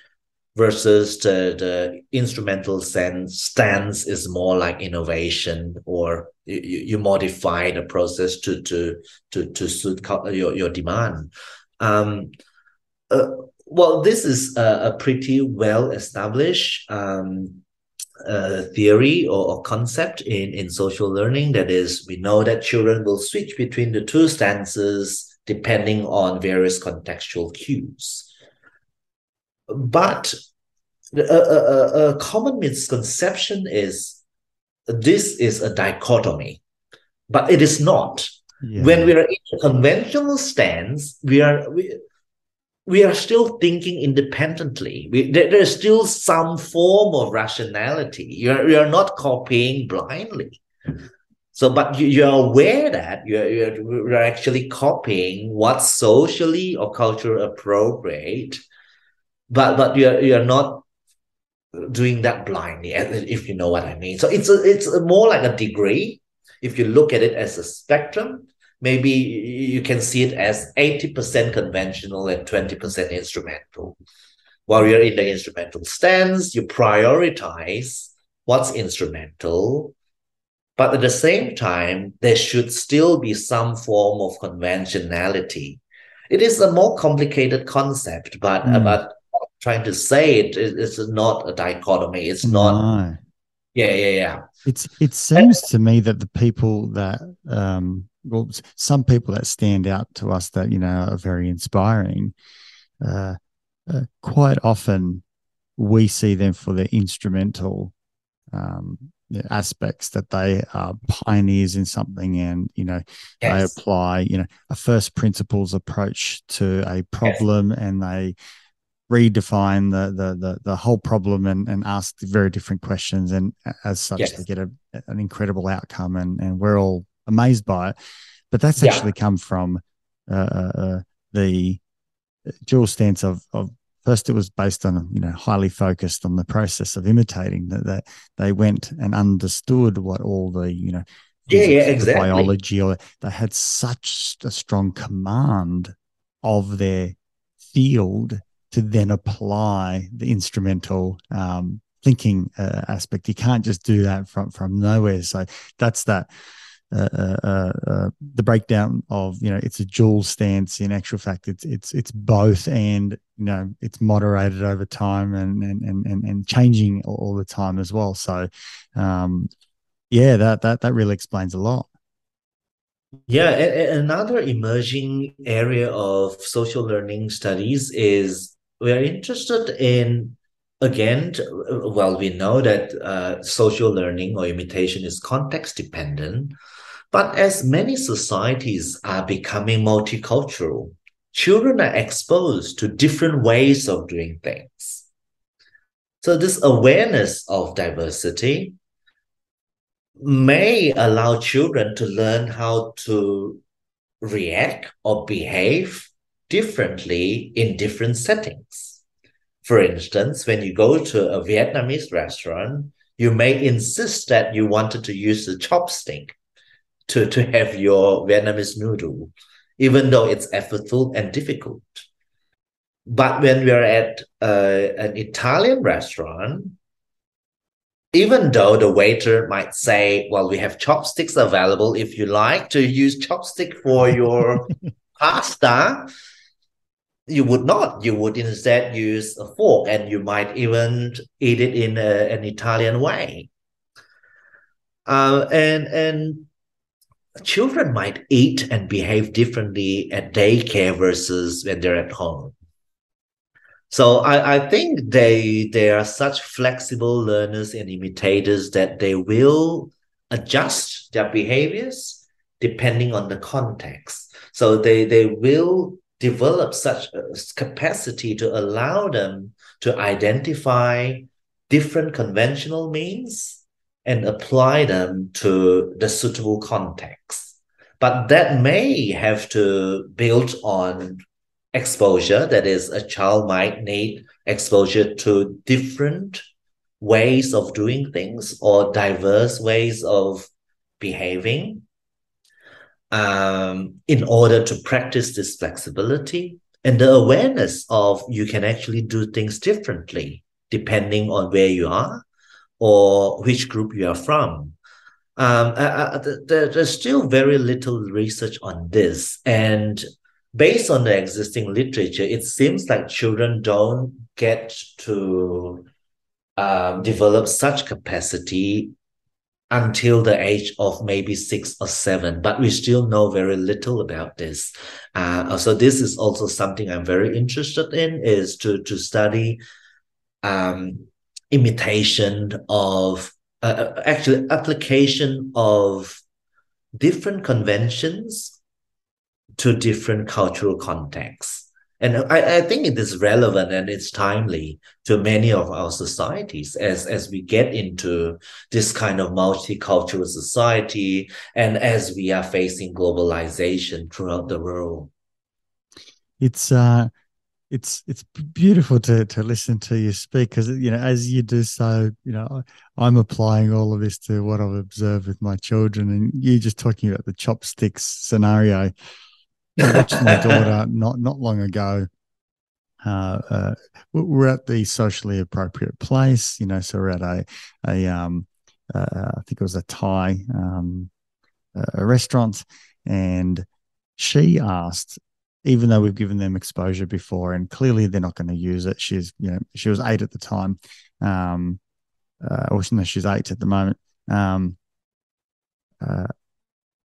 versus the, the instrumental sense stance is more like innovation or you, you modify the process to to to to suit your, your demand. Um, uh, well, this is a, a pretty well established um, uh, theory or, or, concept in, in social learning. That is, we know that children will switch between the two stances depending on various contextual cues. But a, a, a common misconception is this is a dichotomy, but it is not. Yeah. When we are in a conventional stance, we are we, we are still thinking independently. We, there, there's still some form of rationality. You're, you're not copying blindly. So, but you, you're aware that you're, you're, you're actually copying what's socially or culturally appropriate, but but you're you're not doing that blindly, if you know what I mean. So it's a, it's a more like a degree. If you look at it as a spectrum, maybe you can see it as 80% conventional and 20% instrumental. While you're in the instrumental stance, you prioritize what's instrumental. But at the same time, there should still be some form of conventionality. It is a more complicated concept, but, mm. but trying to say it, it's not a dichotomy. It's not. Yeah, yeah, yeah. It's it seems to me that the people that um, well, some people that stand out to us that you know are very inspiring. Uh, uh, quite often, we see them for their instrumental um, aspects that they are pioneers in something, and you know yes. they apply you know a first principles approach to a problem, yes. and they redefine the the the, the whole problem and, and ask very different questions and as such yes. they get a, an incredible outcome and and we're all amazed by it. But that's yeah. actually come from uh, uh, uh the dual stance of, of first it was based on you know highly focused on the process of imitating that, that they went and understood what all the you know yeah, yeah exactly. biology or they had such a strong command of their field to then apply the instrumental um, thinking uh, aspect you can't just do that from from nowhere so that's that uh, uh, uh, uh, the breakdown of you know it's a dual stance. In actual fact, it's it's it's both, and you know it's moderated over time and and and and, changing all, all the time as well. So, um, yeah, that that that really explains a lot. Yeah, another emerging area of social learning studies is we are interested in again well we know that uh, social learning or imitation is context dependent but as many societies are becoming multicultural, children are exposed to different ways of doing things. So, this awareness of diversity may allow children to learn how to react or behave differently in different settings. For instance, when you go to a Vietnamese restaurant, you may insist that you wanted to use the chopstick to, to have your Vietnamese noodle, even though it's effortful and difficult. But when we are at uh, an Italian restaurant, even though the waiter might say, well, we have chopsticks available if you like to use chopstick for your (laughs) pasta, you would not. You would instead use a fork and you might even eat it in a, an Italian way. Uh, and and children might eat and behave differently at daycare versus when they're at home. So I, I think they they are such flexible learners and imitators that they will adjust their behaviors depending on the context. So they they will develop such capacity to allow them to identify different conventional means and apply them to the suitable context. But that may have to build on exposure. That is, a child might need exposure to different ways of doing things or diverse ways of behaving um, in order to practice this flexibility and the awareness of you can actually do things differently depending on where you are or which group you are from. Um, there, there's still very little research on this. And based on the existing literature, it seems like children don't get to um, develop such capacity until the age of maybe six or seven, but we still know very little about this. Uh, so this is also something I'm very interested in is to to study um, imitation of uh, uh actually application of different conventions to different cultural contexts. And I, I think it is relevant and it's timely to many of our societies as, as we get into this kind of multicultural society and as we are facing globalization throughout the world. It's uh it's it's beautiful to to listen to you speak because you know as you do so you know i'm applying all of this to what i've observed with my children and you just talking about the chopsticks scenario I watched my daughter (laughs) not not long ago. Uh, uh, we're at the socially appropriate place, you know. So we're at a a um, uh, I think it was a Thai um, a restaurant, and she asked, even though we've given them exposure before, and clearly they're not going to use it. She's you know she was eight at the time, um, uh, or no, she's eight at the moment. Um, uh,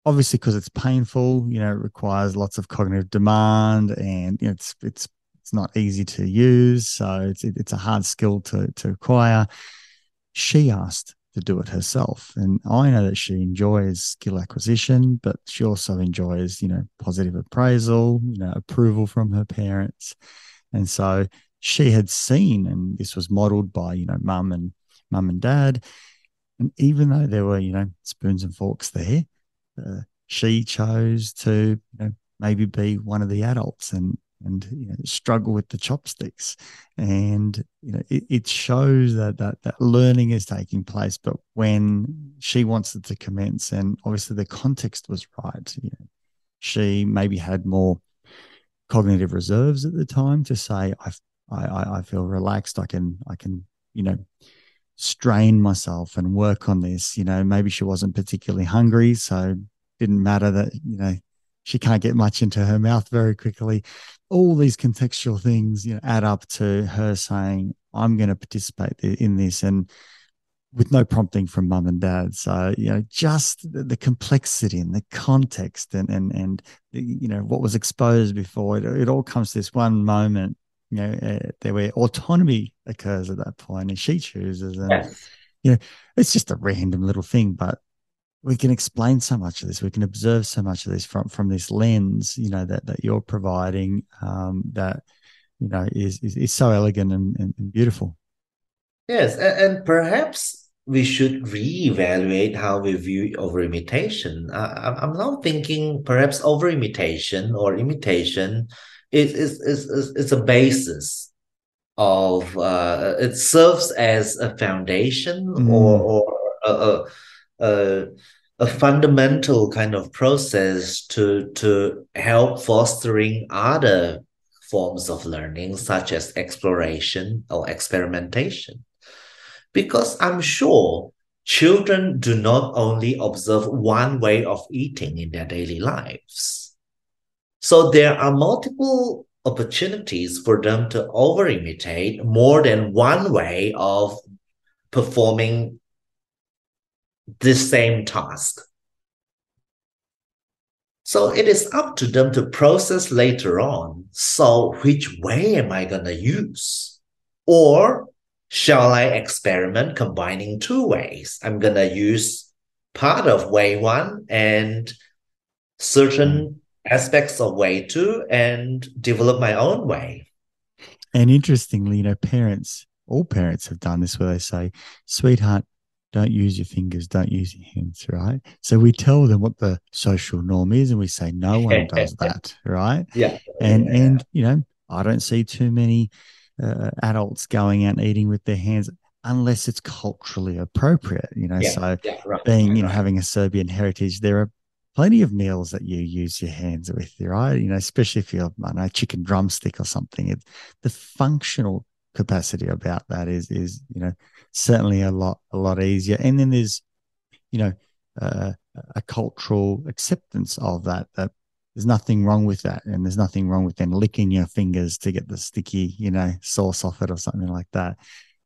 obviously because it's painful you know it requires lots of cognitive demand and you know, it's it's it's not easy to use so it's it's a hard skill to to acquire. She asked to do it herself and i know that she enjoys skill acquisition but she also enjoys you know positive appraisal you know approval from her parents. And so she had seen and this was modeled by you know mum and mum and dad and even though there were you know spoons and forks there uh, she chose to you know, maybe be one of the adults and and you know, struggle with the chopsticks. And you know it, it shows that, that that learning is taking place but when she wants it to commence and obviously the context was right you know, she maybe had more cognitive reserves at the time to say I, I i feel relaxed. I can i can you know strain myself and work on this. You know, maybe she wasn't particularly hungry, so didn't matter that, you know, she can't get much into her mouth very quickly. All these contextual things, you know, add up to her saying, I'm going to participate in this and with no prompting from mum and dad. So, you know, just the, the, complexity and the context and, and, and, you know, what was exposed before, it, it all comes to this one moment you know, uh, there where autonomy occurs at that point and she chooses. And, yes. you know, it's just a random little thing, but we can explain so much of this. We can observe so much of this from, from this lens, you know, that, that you're providing um, that, you know, is, is, is so elegant and, and, and beautiful. Yes. And, and perhaps we should reevaluate how we view over imitation. Uh, I'm now thinking perhaps over imitation or imitation it is is it's a basis of uh, it serves as a foundation mm. or or a, a, a fundamental kind of process to to help fostering other forms of learning such as exploration or experimentation because i'm sure children do not only observe one way of eating in their daily lives so there are multiple opportunities for them to over imitate more than one way of performing the same task. So it is up to them to process later on. So which way am I going to use? Or shall I experiment combining two ways? I'm going to use part of way one and certain aspects of way two and develop my own way. And interestingly, you know, parents, all parents have done this where they say, sweetheart, don't use your fingers, don't use your hands, right? So we tell them what the social norm is and we say no one (laughs) does that, right? Yeah. And yeah. and you know, I don't see too many uh, adults going out and eating with their hands unless it's culturally appropriate, you know. Yeah, so yeah, right, being, right, you know, having a Serbian heritage, there are plenty of meals that you use your hands with, right? You know, especially if you're, I know, chicken drumstick or something. It, the functional capacity about that is, is, you know, certainly a lot, a lot easier. And then there's, you know, uh, a cultural acceptance of that, that there's nothing wrong with that. And there's nothing wrong with then licking your fingers to get the sticky, you know, sauce off it or something like that.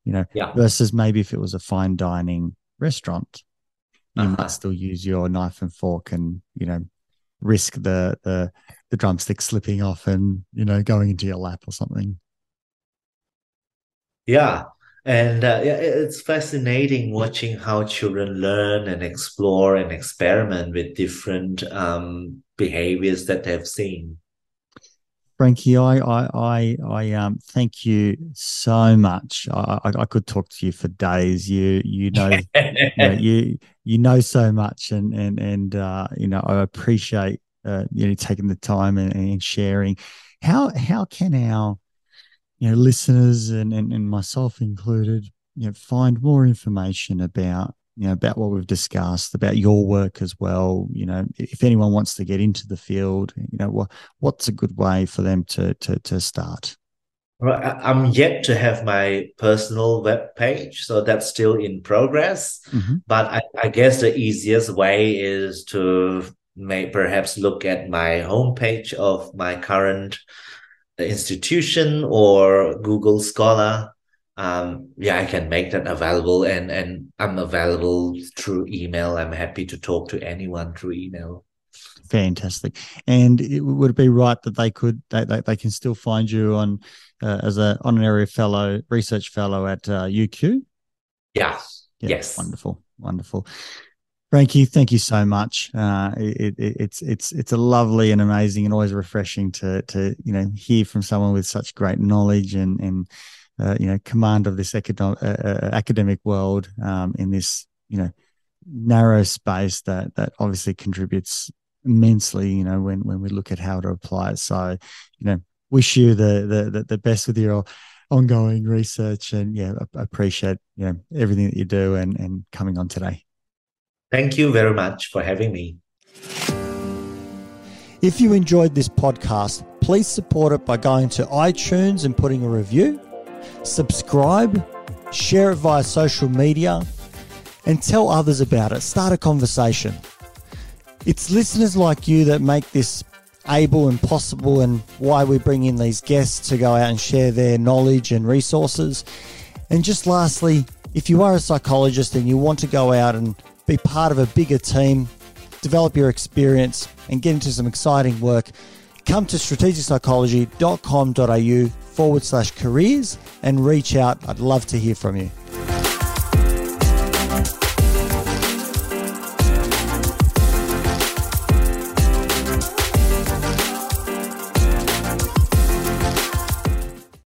you know, Yeah. versus maybe if it was a fine dining restaurant, you Uh-huh. might still use your knife and fork and, you know, risk the the the drumstick slipping off and, you know, going into your lap or something. Yeah. And uh, yeah, it's fascinating watching how children learn and explore and experiment with different um, behaviors that they've seen. Frankie, I, I, I, I, um, thank you so much. I, I, I could talk to you for days. You, you know, (laughs) you, know, you, you know so much, and and and uh, you know, I appreciate uh, you know taking the time and, and sharing. How how can our you know listeners and, and and myself included, you know, find more information about you know about what we've discussed about your work as well you know if anyone wants to get into the field you know what what's a good way for them to to to start Well, I'm yet to have my personal web page, so that's still in progress. Mhm. But I, I guess the easiest way is to may perhaps look at my homepage of my current institution or Google Scholar. Um, yeah, I can make that available, and and I'm available through email. I'm happy to talk to anyone through email. fantastic and it, would it be right that they could they, they, they can still find you on uh, as a honorary fellow research fellow at uh, uq Yeah. Yeah, Yes. Wonderful. Wonderful. Frankie, thank you so much. Uh, it, it, it's it's it's a lovely and amazing and always refreshing to to you know hear from someone with such great knowledge and and uh, you know command of this academic uh, uh, academic world um, in this you know narrow space that that obviously contributes immensely. You know when when we look at how to apply it. So you know wish you the the the, the best with your ongoing research and yeah I appreciate you know everything that you do and and coming on today Thank you very much for having me. if you enjoyed this podcast please support it by going to itunes and putting a review subscribe share it via social media and tell others about it start a conversation it's listeners like you that make this able and possible and why we bring in these guests to go out and share their knowledge and resources. And just lastly, if you are a psychologist and you want to go out and be part of a bigger team, develop your experience and get into some exciting work, come to strategicpsychology.com.au forward slash careers and reach out. I'd love to hear from you.